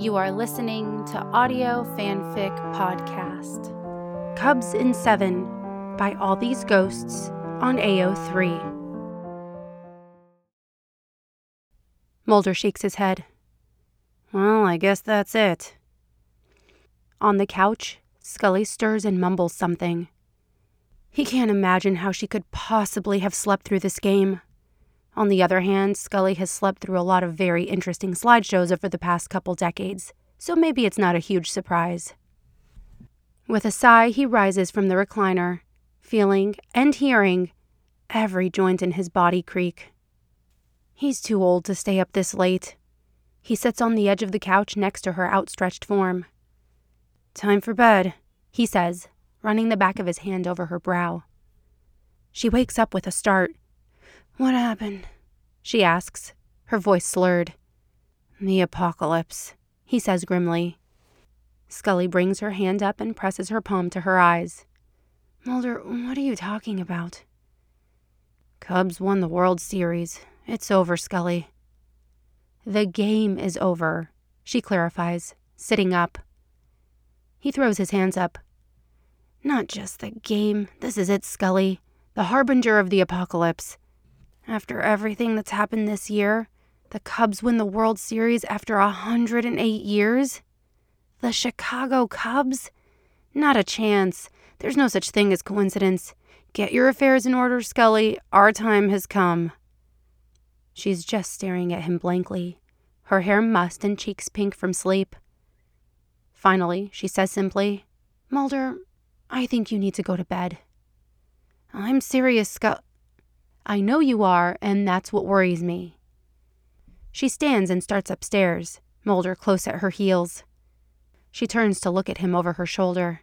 You are listening to Audio Fanfic Podcast. Cubs in Seven by All These Ghosts on AO3. Mulder shakes his head. Well, I guess that's it. On the couch, Scully stirs and mumbles something. He can't imagine how she could possibly have slept through this game. On the other hand, Scully has slept through a lot of very interesting slideshows over the past couple decades, so maybe it's not a huge surprise. With a sigh, he rises from the recliner, feeling and hearing every joint in his body creak. He's too old to stay up this late. He sits on the edge of the couch next to her outstretched form. Time for bed, he says, running the back of his hand over her brow. She wakes up with a start. What happened? she asks, her voice slurred. The apocalypse, he says grimly. Scully brings her hand up and presses her palm to her eyes. Mulder, what are you talking about? Cubs won the World Series. It's over, Scully. The game is over, she clarifies, sitting up. He throws his hands up. Not just the game. This is it, Scully. The harbinger of the apocalypse. After everything that's happened this year, the Cubs win the World Series after 108 years? The Chicago Cubs? Not a chance. There's no such thing as coincidence. Get your affairs in order, Scully. Our time has come. She's just staring at him blankly, her hair mussed and cheeks pink from sleep. Finally, she says simply, Mulder, I think you need to go to bed. I'm serious, Scull. I know you are, and that's what worries me. She stands and starts upstairs, Mulder close at her heels. She turns to look at him over her shoulder.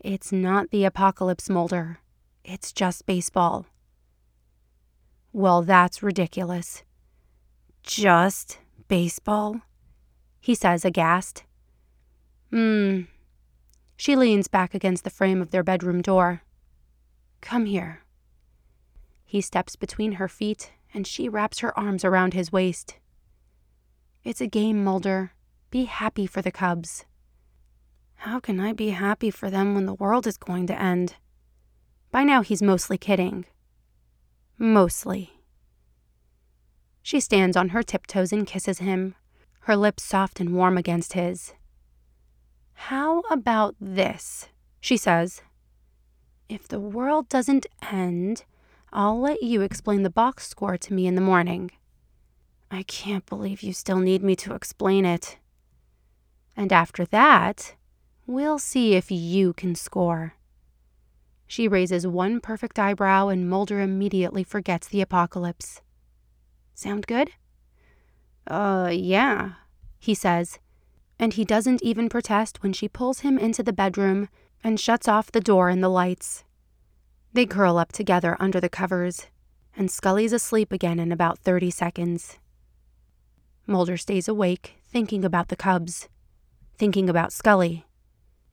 It's not the apocalypse, Mulder. It's just baseball. Well, that's ridiculous. Just baseball? He says, aghast. Hmm, she leans back against the frame of their bedroom door. Come here. He steps between her feet, and she wraps her arms around his waist. It's a game, Mulder. Be happy for the Cubs. How can I be happy for them when the world is going to end? By now, he's mostly kidding. Mostly. She stands on her tiptoes and kisses him, her lips soft and warm against his. How about this? She says. If the world doesn't end, I'll let you explain the box score to me in the morning. I can't believe you still need me to explain it. And after that, we'll see if you can score. She raises one perfect eyebrow, and Mulder immediately forgets the apocalypse. Sound good? Uh, yeah, he says, and he doesn't even protest when she pulls him into the bedroom and shuts off the door and the lights. They curl up together under the covers, and Scully's asleep again in about 30 seconds. Mulder stays awake, thinking about the cubs, thinking about Scully,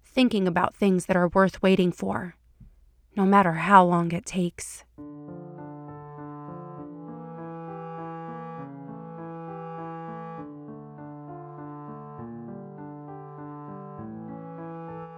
thinking about things that are worth waiting for, no matter how long it takes.